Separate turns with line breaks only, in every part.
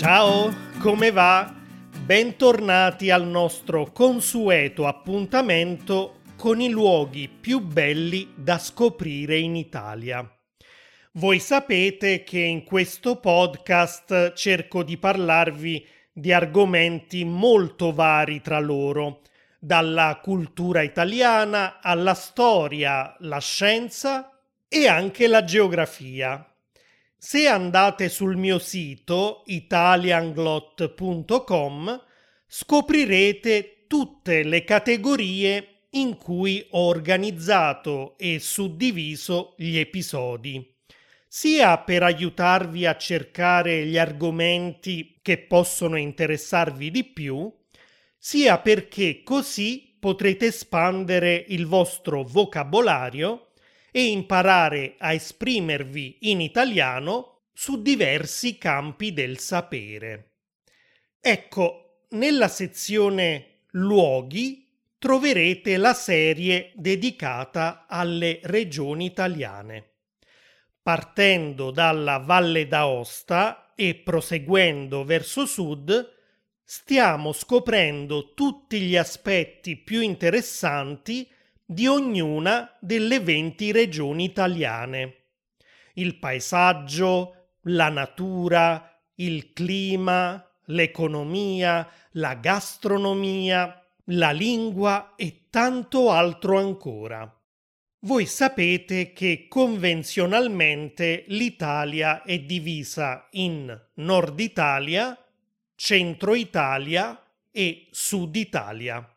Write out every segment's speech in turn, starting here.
Ciao, come va? Bentornati al nostro consueto appuntamento con i luoghi più belli da scoprire in Italia. Voi sapete che in questo podcast cerco di parlarvi di argomenti molto vari tra loro, dalla cultura italiana alla storia, la scienza e anche la geografia. Se andate sul mio sito italianglot.com scoprirete tutte le categorie in cui ho organizzato e suddiviso gli episodi, sia per aiutarvi a cercare gli argomenti che possono interessarvi di più, sia perché così potrete espandere il vostro vocabolario e imparare a esprimervi in italiano su diversi campi del sapere. Ecco, nella sezione luoghi troverete la serie dedicata alle regioni italiane. Partendo dalla Valle d'Aosta e proseguendo verso sud, stiamo scoprendo tutti gli aspetti più interessanti di ognuna delle 20 regioni italiane. Il paesaggio, la natura, il clima, l'economia, la gastronomia, la lingua e tanto altro ancora. Voi sapete che convenzionalmente l'Italia è divisa in Nord Italia, Centro Italia e Sud Italia.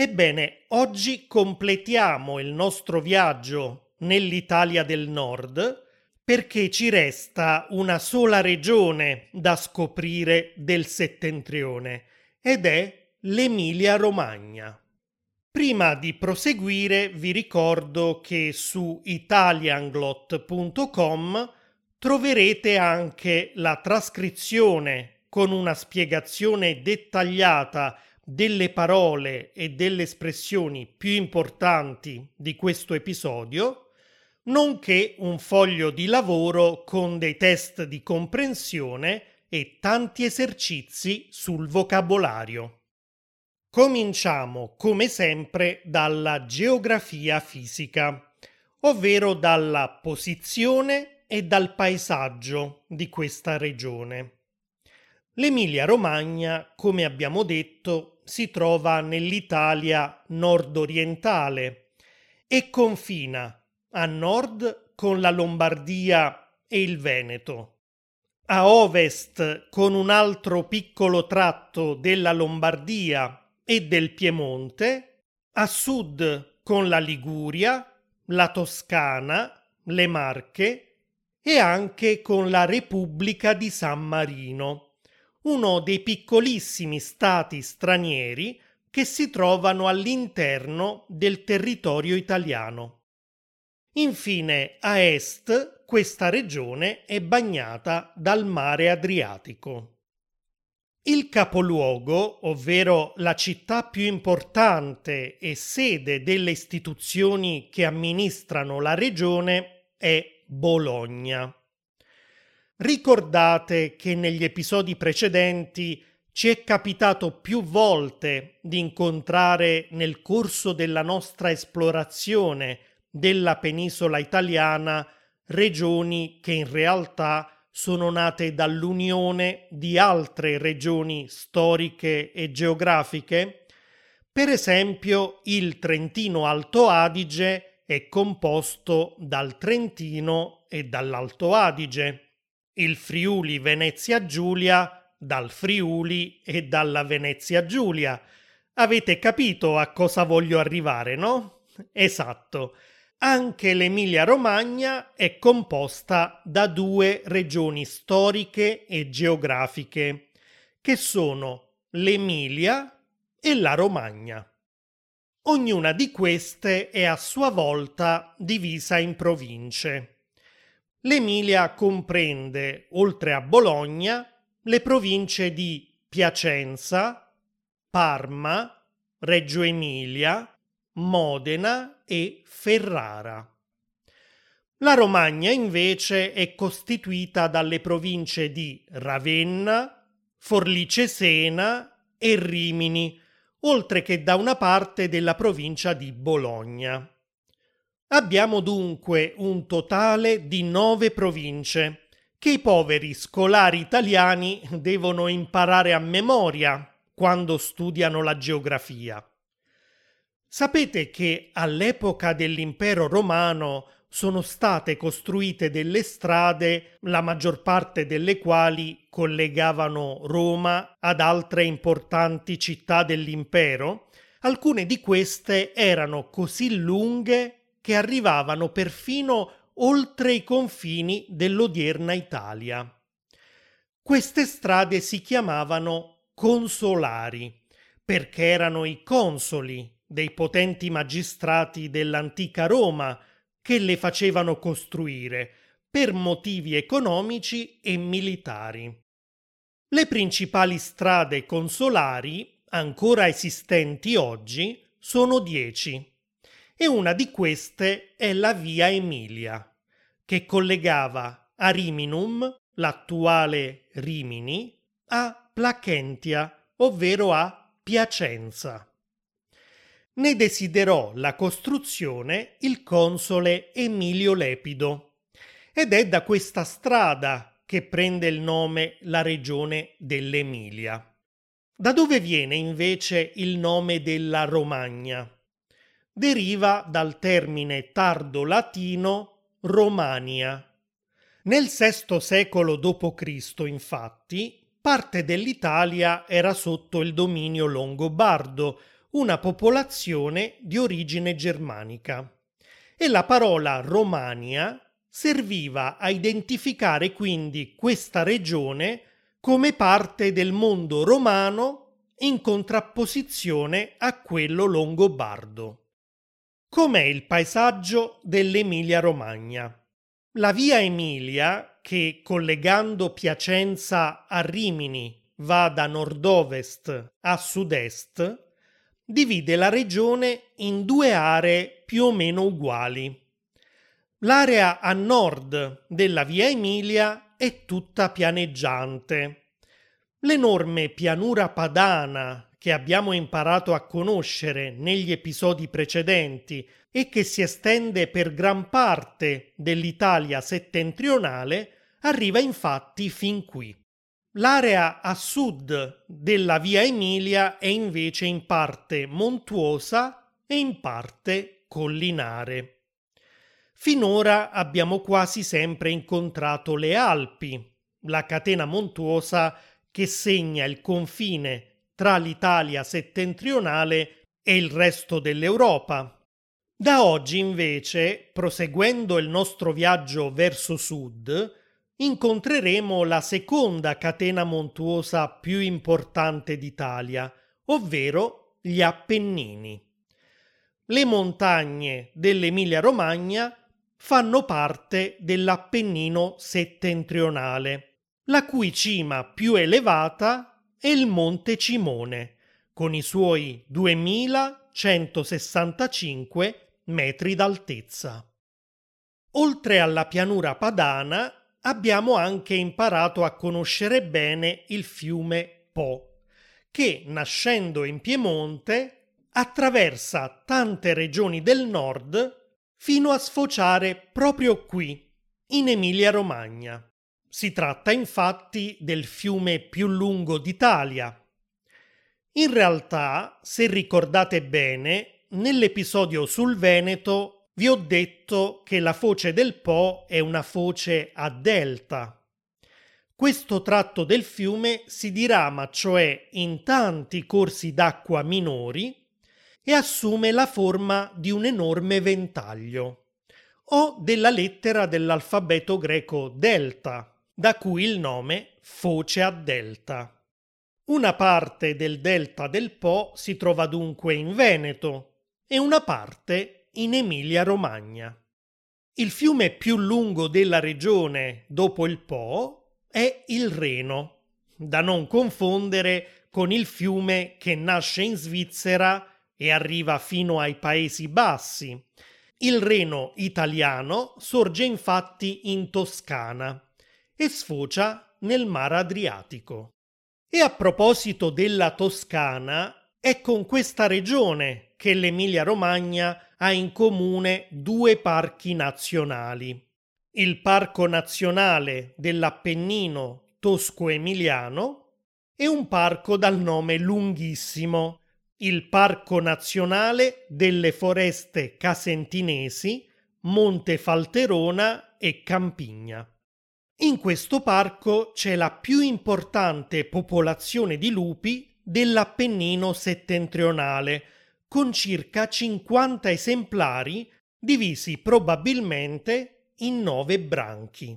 Ebbene, oggi completiamo il nostro viaggio nell'Italia del Nord perché ci resta una sola regione da scoprire del settentrione ed è l'Emilia-Romagna. Prima di proseguire vi ricordo che su italianglot.com troverete anche la trascrizione con una spiegazione dettagliata delle parole e delle espressioni più importanti di questo episodio, nonché un foglio di lavoro con dei test di comprensione e tanti esercizi sul vocabolario. Cominciamo come sempre dalla geografia fisica, ovvero dalla posizione e dal paesaggio di questa regione. L'Emilia-Romagna, come abbiamo detto, si trova nell'Italia nord-orientale e confina a nord con la Lombardia e il Veneto, a ovest con un altro piccolo tratto della Lombardia e del Piemonte, a sud con la Liguria, la Toscana, le Marche e anche con la Repubblica di San Marino uno dei piccolissimi stati stranieri che si trovano all'interno del territorio italiano. Infine, a est, questa regione è bagnata dal mare Adriatico. Il capoluogo, ovvero la città più importante e sede delle istituzioni che amministrano la regione, è Bologna. Ricordate che negli episodi precedenti ci è capitato più volte di incontrare nel corso della nostra esplorazione della penisola italiana regioni che in realtà sono nate dall'unione di altre regioni storiche e geografiche? Per esempio, il Trentino Alto Adige è composto dal Trentino e dall'Alto Adige il Friuli Venezia Giulia dal Friuli e dalla Venezia Giulia. Avete capito a cosa voglio arrivare, no? Esatto. Anche l'Emilia Romagna è composta da due regioni storiche e geografiche, che sono l'Emilia e la Romagna. Ognuna di queste è a sua volta divisa in province. L'Emilia comprende, oltre a Bologna, le province di Piacenza, Parma, Reggio Emilia, Modena e Ferrara. La Romagna invece è costituita dalle province di Ravenna, Forlice Sena e Rimini, oltre che da una parte della provincia di Bologna. Abbiamo dunque un totale di nove province che i poveri scolari italiani devono imparare a memoria quando studiano la geografia. Sapete che all'epoca dell'impero romano sono state costruite delle strade, la maggior parte delle quali collegavano Roma ad altre importanti città dell'impero. Alcune di queste erano così lunghe che arrivavano perfino oltre i confini dell'odierna Italia. Queste strade si chiamavano consolari perché erano i consoli dei potenti magistrati dell'antica Roma che le facevano costruire per motivi economici e militari. Le principali strade consolari, ancora esistenti oggi, sono dieci e una di queste è la via Emilia, che collegava Ariminum, l'attuale Rimini, a Placentia, ovvero a Piacenza. Ne desiderò la costruzione il console Emilio Lepido ed è da questa strada che prende il nome la regione dell'Emilia. Da dove viene invece il nome della Romagna? Deriva dal termine tardo latino Romania. Nel VI secolo d.C., infatti, parte dell'Italia era sotto il dominio longobardo, una popolazione di origine germanica. E la parola Romania serviva a identificare quindi questa regione come parte del mondo romano in contrapposizione a quello longobardo. Com'è il paesaggio dell'Emilia-Romagna? La via Emilia, che collegando Piacenza a Rimini va da nord-ovest a sud-est, divide la regione in due aree più o meno uguali. L'area a nord della via Emilia è tutta pianeggiante. L'enorme pianura padana che abbiamo imparato a conoscere negli episodi precedenti e che si estende per gran parte dell'Italia settentrionale arriva infatti fin qui. L'area a sud della via Emilia è invece in parte montuosa e in parte collinare. Finora abbiamo quasi sempre incontrato le Alpi, la catena montuosa che segna il confine tra l'Italia settentrionale e il resto dell'Europa. Da oggi invece, proseguendo il nostro viaggio verso sud, incontreremo la seconda catena montuosa più importante d'Italia, ovvero gli Appennini. Le montagne dell'Emilia-Romagna fanno parte dell'Appennino settentrionale, la cui cima più elevata è il Monte Cimone, con i suoi 2165 metri d'altezza. Oltre alla pianura padana abbiamo anche imparato a conoscere bene il fiume Po, che nascendo in Piemonte attraversa tante regioni del nord fino a sfociare proprio qui, in Emilia-Romagna. Si tratta infatti del fiume più lungo d'Italia. In realtà, se ricordate bene, nell'episodio sul Veneto vi ho detto che la foce del Po è una foce a delta. Questo tratto del fiume si dirama cioè in tanti corsi d'acqua minori e assume la forma di un enorme ventaglio o della lettera dell'alfabeto greco delta, da cui il nome foce a delta. Una parte del delta del Po si trova dunque in Veneto e una parte in Emilia-Romagna. Il fiume più lungo della regione dopo il Po è il Reno, da non confondere con il fiume che nasce in Svizzera e arriva fino ai Paesi Bassi. Il Reno italiano sorge infatti in Toscana e sfocia nel Mar Adriatico. E a proposito della Toscana, è con questa regione che l'Emilia-Romagna ha in comune due parchi nazionali. Il Parco Nazionale dell'Appennino Tosco-Emiliano e un parco dal nome lunghissimo, il Parco Nazionale delle Foreste Casentinesi, Monte Falterona e Campigna. In questo parco c'è la più importante popolazione di lupi dell'Appennino settentrionale, con circa 50 esemplari divisi probabilmente in nove branchi.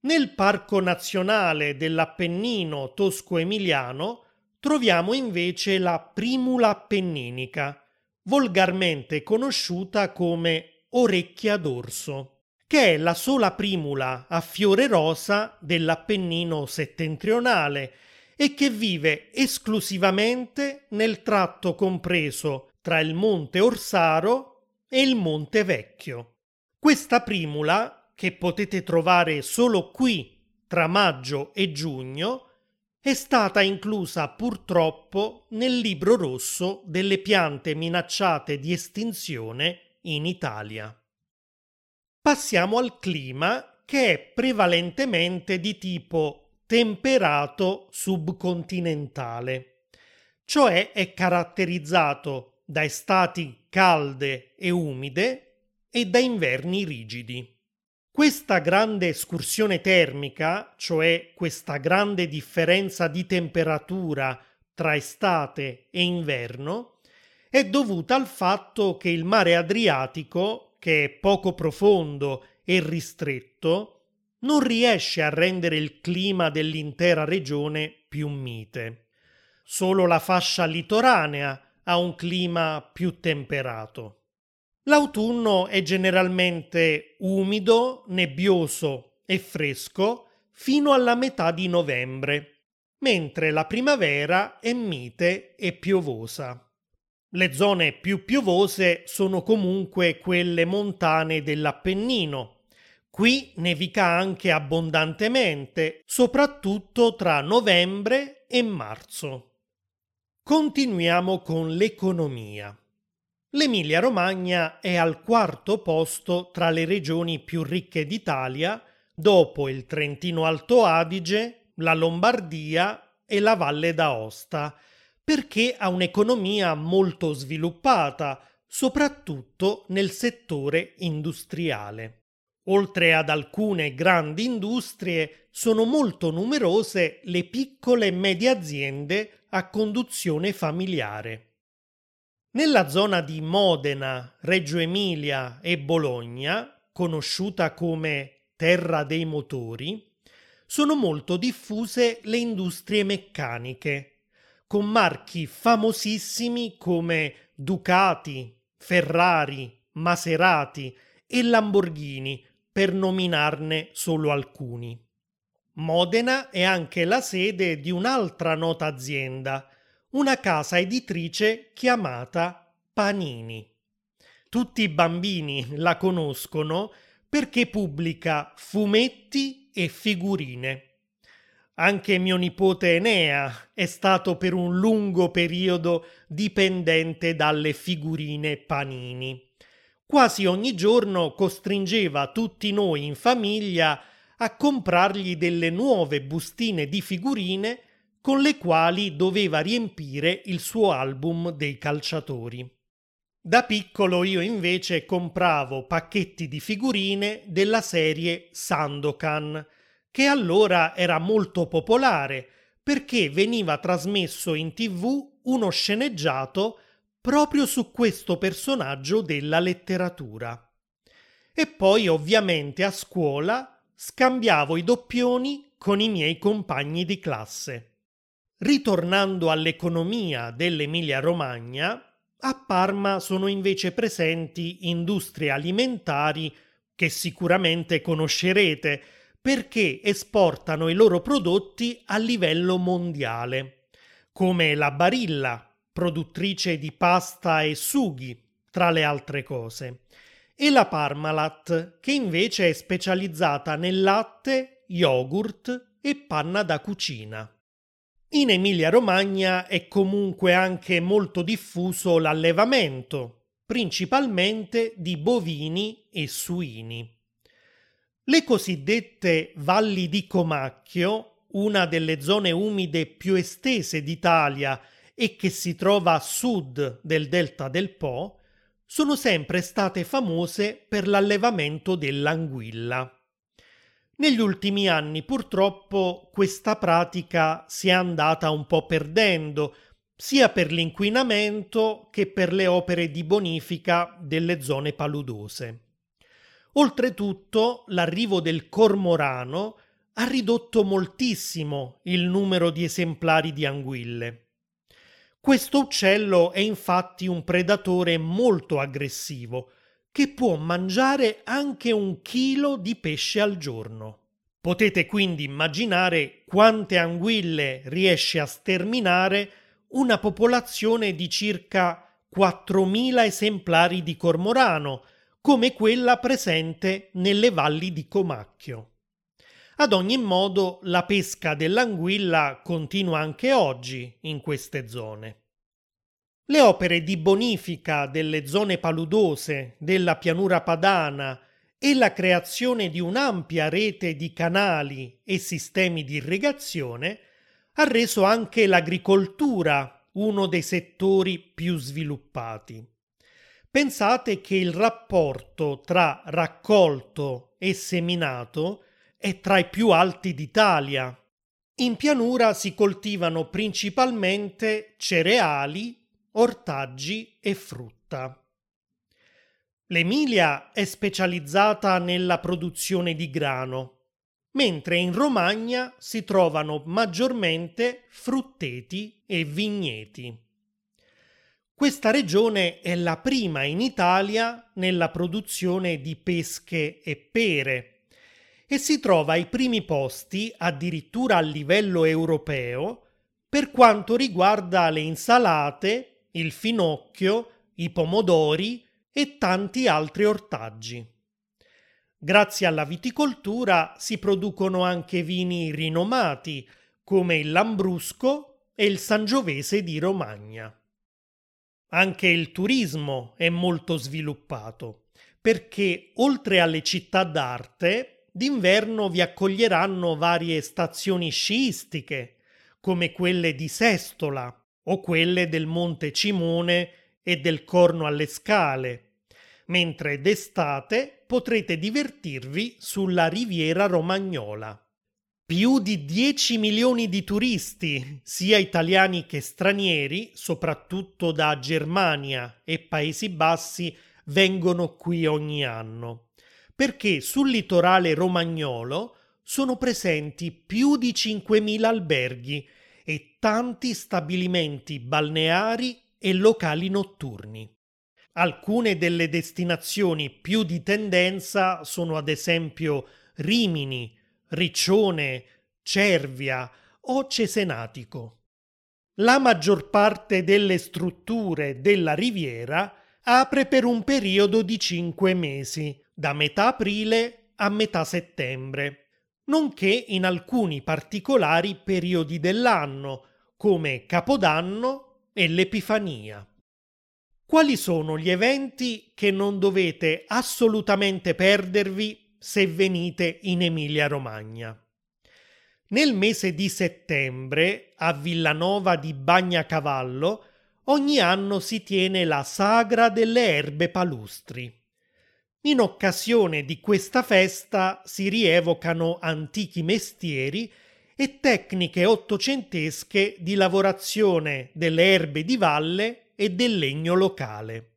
Nel Parco Nazionale dell'Appennino Tosco-Emiliano troviamo invece la primula appenninica, volgarmente conosciuta come orecchia d'orso che è la sola primula a fiore rosa dell'Appennino settentrionale e che vive esclusivamente nel tratto compreso tra il Monte Orsaro e il Monte Vecchio. Questa primula, che potete trovare solo qui tra maggio e giugno, è stata inclusa purtroppo nel libro rosso delle piante minacciate di estinzione in Italia. Passiamo al clima che è prevalentemente di tipo temperato subcontinentale, cioè è caratterizzato da estati calde e umide e da inverni rigidi. Questa grande escursione termica, cioè questa grande differenza di temperatura tra estate e inverno, è dovuta al fatto che il mare Adriatico che è poco profondo e ristretto, non riesce a rendere il clima dell'intera regione più mite. Solo la fascia litoranea ha un clima più temperato. L'autunno è generalmente umido, nebbioso e fresco fino alla metà di novembre, mentre la primavera è mite e piovosa. Le zone più piovose sono comunque quelle montane dell'Appennino. Qui nevica anche abbondantemente, soprattutto tra novembre e marzo. Continuiamo con l'economia. L'Emilia-Romagna è al quarto posto tra le regioni più ricche d'Italia, dopo il Trentino Alto Adige, la Lombardia e la Valle d'Aosta, perché ha un'economia molto sviluppata, soprattutto nel settore industriale. Oltre ad alcune grandi industrie, sono molto numerose le piccole e medie aziende a conduzione familiare. Nella zona di Modena, Reggio Emilia e Bologna, conosciuta come terra dei motori, sono molto diffuse le industrie meccaniche, con marchi famosissimi come Ducati, Ferrari, Maserati e Lamborghini, per nominarne solo alcuni. Modena è anche la sede di un'altra nota azienda, una casa editrice chiamata Panini. Tutti i bambini la conoscono perché pubblica fumetti e figurine. Anche mio nipote Enea è stato per un lungo periodo dipendente dalle figurine Panini. Quasi ogni giorno costringeva tutti noi in famiglia a comprargli delle nuove bustine di figurine con le quali doveva riempire il suo album dei calciatori. Da piccolo io invece compravo pacchetti di figurine della serie Sandokan, che allora era molto popolare perché veniva trasmesso in tv uno sceneggiato proprio su questo personaggio della letteratura. E poi ovviamente a scuola scambiavo i doppioni con i miei compagni di classe. Ritornando all'economia dell'Emilia-Romagna, a Parma sono invece presenti industrie alimentari che sicuramente conoscerete, perché esportano i loro prodotti a livello mondiale, come la Barilla, produttrice di pasta e sughi, tra le altre cose, e la Parmalat, che invece è specializzata nel latte, yogurt e panna da cucina. In Emilia-Romagna è comunque anche molto diffuso l'allevamento, principalmente di bovini e suini. Le cosiddette valli di Comacchio, una delle zone umide più estese d'Italia e che si trova a sud del delta del Po, sono sempre state famose per l'allevamento dell'anguilla. Negli ultimi anni purtroppo questa pratica si è andata un po' perdendo, sia per l'inquinamento che per le opere di bonifica delle zone paludose. Oltretutto l'arrivo del cormorano ha ridotto moltissimo il numero di esemplari di anguille. Questo uccello è infatti un predatore molto aggressivo, che può mangiare anche un chilo di pesce al giorno. Potete quindi immaginare quante anguille riesce a sterminare una popolazione di circa 4.000 esemplari di cormorano, come quella presente nelle valli di Comacchio. Ad ogni modo, la pesca dell'anguilla continua anche oggi in queste zone. Le opere di bonifica delle zone paludose della pianura padana e la creazione di un'ampia rete di canali e sistemi di irrigazione ha reso anche l'agricoltura uno dei settori più sviluppati. Pensate che il rapporto tra raccolto e seminato è tra i più alti d'Italia. In pianura si coltivano principalmente cereali, ortaggi e frutta. L'Emilia è specializzata nella produzione di grano, mentre in Romagna si trovano maggiormente frutteti e vigneti. Questa regione è la prima in Italia nella produzione di pesche e pere e si trova ai primi posti addirittura a livello europeo per quanto riguarda le insalate il finocchio, i pomodori e tanti altri ortaggi. Grazie alla viticoltura si producono anche vini rinomati come il Lambrusco e il Sangiovese di Romagna. Anche il turismo è molto sviluppato perché oltre alle città d'arte d'inverno vi accoglieranno varie stazioni sciistiche come quelle di Sestola, o quelle del Monte Cimone e del Corno alle Scale, mentre d'estate potrete divertirvi sulla riviera romagnola. Più di 10 milioni di turisti, sia italiani che stranieri, soprattutto da Germania e Paesi Bassi, vengono qui ogni anno, perché sul litorale romagnolo sono presenti più di 5.000 alberghi e tanti stabilimenti balneari e locali notturni. Alcune delle destinazioni più di tendenza sono ad esempio Rimini, Riccione, Cervia o Cesenatico. La maggior parte delle strutture della riviera apre per un periodo di cinque mesi, da metà aprile a metà settembre nonché in alcuni particolari periodi dell'anno, come Capodanno e l'Epifania. Quali sono gli eventi che non dovete assolutamente perdervi se venite in Emilia-Romagna? Nel mese di settembre, a Villanova di Bagnacavallo, ogni anno si tiene la Sagra delle erbe palustri. In occasione di questa festa si rievocano antichi mestieri e tecniche ottocentesche di lavorazione delle erbe di valle e del legno locale.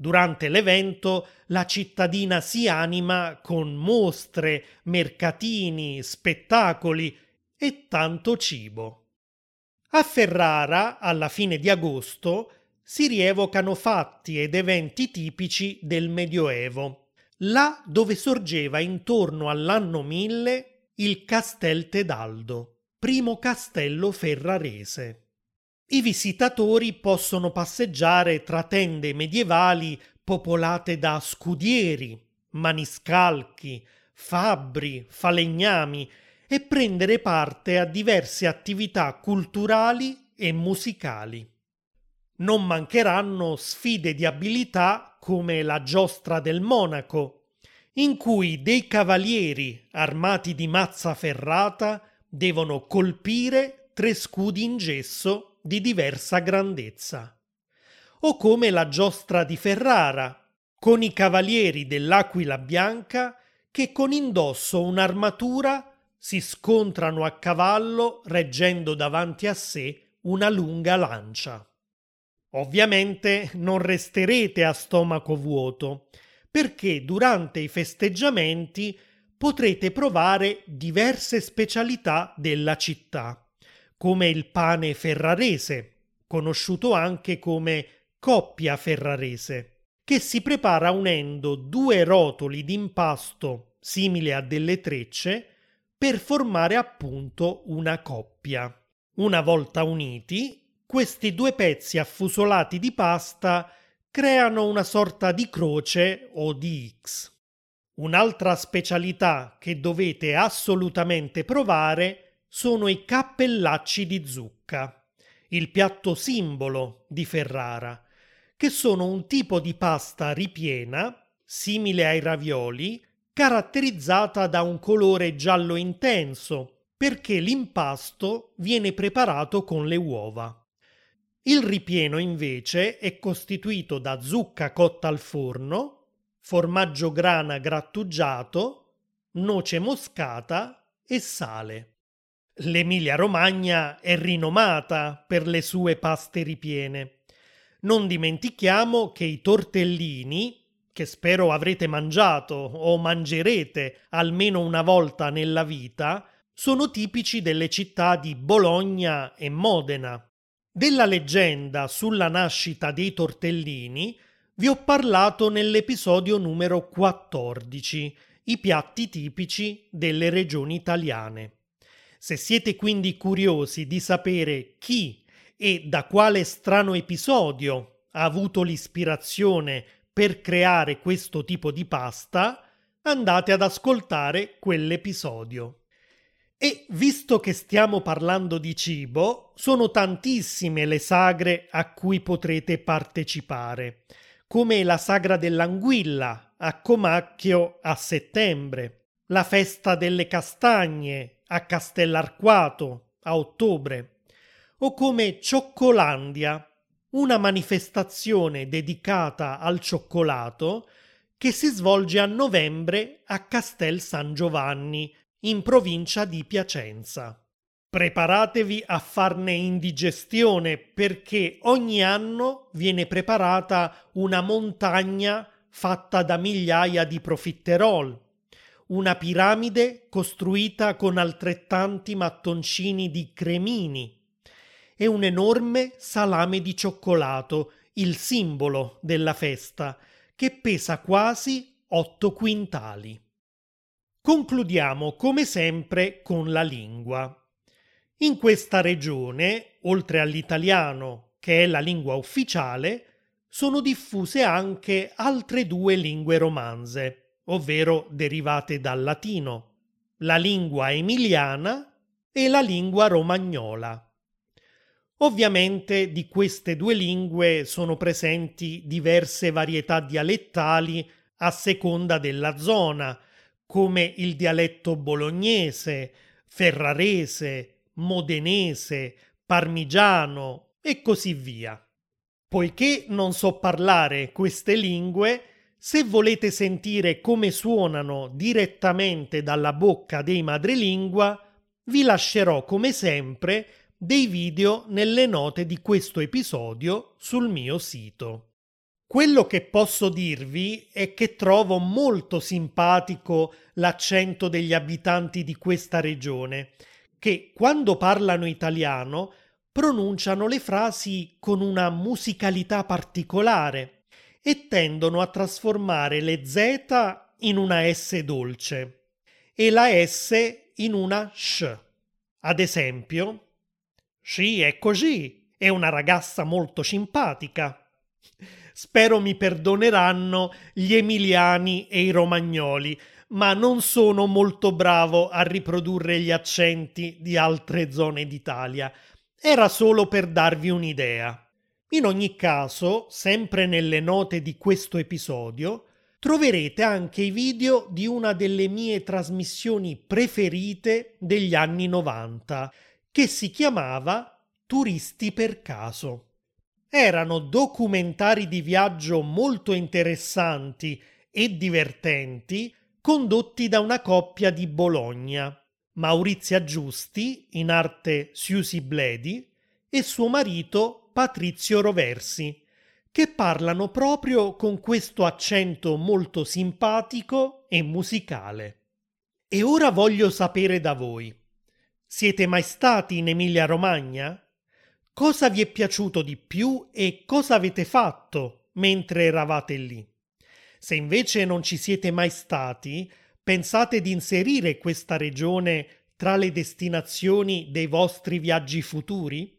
Durante l'evento la cittadina si anima con mostre, mercatini, spettacoli e tanto cibo. A Ferrara, alla fine di agosto, si rievocano fatti ed eventi tipici del Medioevo, là dove sorgeva intorno all'anno 1000 il Castel Tedaldo, primo castello ferrarese. I visitatori possono passeggiare tra tende medievali popolate da scudieri, maniscalchi, fabbri, falegnami e prendere parte a diverse attività culturali e musicali. Non mancheranno sfide di abilità come la giostra del Monaco, in cui dei cavalieri armati di mazza ferrata devono colpire tre scudi in gesso di diversa grandezza. O come la giostra di Ferrara, con i cavalieri dell'Aquila Bianca che con indosso un'armatura si scontrano a cavallo reggendo davanti a sé una lunga lancia. Ovviamente non resterete a stomaco vuoto, perché durante i festeggiamenti potrete provare diverse specialità della città, come il pane ferrarese, conosciuto anche come coppia ferrarese, che si prepara unendo due rotoli d'impasto simile a delle trecce per formare appunto una coppia. Una volta uniti, questi due pezzi affusolati di pasta creano una sorta di croce o di X. Un'altra specialità che dovete assolutamente provare sono i cappellacci di zucca, il piatto simbolo di Ferrara, che sono un tipo di pasta ripiena, simile ai ravioli, caratterizzata da un colore giallo intenso, perché l'impasto viene preparato con le uova. Il ripieno invece è costituito da zucca cotta al forno, formaggio grana grattugiato, noce moscata e sale. L'Emilia Romagna è rinomata per le sue paste ripiene. Non dimentichiamo che i tortellini, che spero avrete mangiato o mangerete almeno una volta nella vita, sono tipici delle città di Bologna e Modena. Della leggenda sulla nascita dei tortellini vi ho parlato nell'episodio numero 14, i piatti tipici delle regioni italiane. Se siete quindi curiosi di sapere chi e da quale strano episodio ha avuto l'ispirazione per creare questo tipo di pasta, andate ad ascoltare quell'episodio. E visto che stiamo parlando di cibo, sono tantissime le sagre a cui potrete partecipare come la sagra dell'anguilla a Comacchio a settembre, la festa delle castagne a Castellarquato a ottobre, o come Cioccolandia, una manifestazione dedicata al cioccolato che si svolge a novembre a Castel San Giovanni, in provincia di Piacenza. Preparatevi a farne indigestione perché ogni anno viene preparata una montagna fatta da migliaia di profiterol, una piramide costruita con altrettanti mattoncini di cremini e un enorme salame di cioccolato, il simbolo della festa, che pesa quasi 8 quintali. Concludiamo come sempre con la lingua. In questa regione, oltre all'italiano, che è la lingua ufficiale, sono diffuse anche altre due lingue romanze, ovvero derivate dal latino, la lingua emiliana e la lingua romagnola. Ovviamente di queste due lingue sono presenti diverse varietà dialettali a seconda della zona, come il dialetto bolognese, ferrarese, modenese, parmigiano e così via. Poiché non so parlare queste lingue, se volete sentire come suonano direttamente dalla bocca dei madrelingua, vi lascerò come sempre dei video nelle note di questo episodio sul mio sito. Quello che posso dirvi è che trovo molto simpatico l'accento degli abitanti di questa regione che quando parlano italiano pronunciano le frasi con una musicalità particolare e tendono a trasformare le Z in una S dolce e la S in una SH. Ad esempio, sì, è così, è una ragazza molto simpatica. Spero mi perdoneranno gli emiliani e i romagnoli, ma non sono molto bravo a riprodurre gli accenti di altre zone d'Italia. Era solo per darvi un'idea. In ogni caso, sempre nelle note di questo episodio, troverete anche i video di una delle mie trasmissioni preferite degli anni 90, che si chiamava Turisti per caso. Erano documentari di viaggio molto interessanti e divertenti condotti da una coppia di Bologna, Maurizia Giusti, in arte Susi Bledi, e suo marito Patrizio Roversi, che parlano proprio con questo accento molto simpatico e musicale. E ora voglio sapere da voi. Siete mai stati in Emilia Romagna? Cosa vi è piaciuto di più e cosa avete fatto mentre eravate lì? Se invece non ci siete mai stati, pensate di inserire questa regione tra le destinazioni dei vostri viaggi futuri?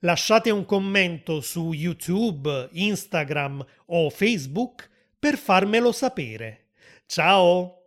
Lasciate un commento su YouTube, Instagram o Facebook per farmelo sapere. Ciao!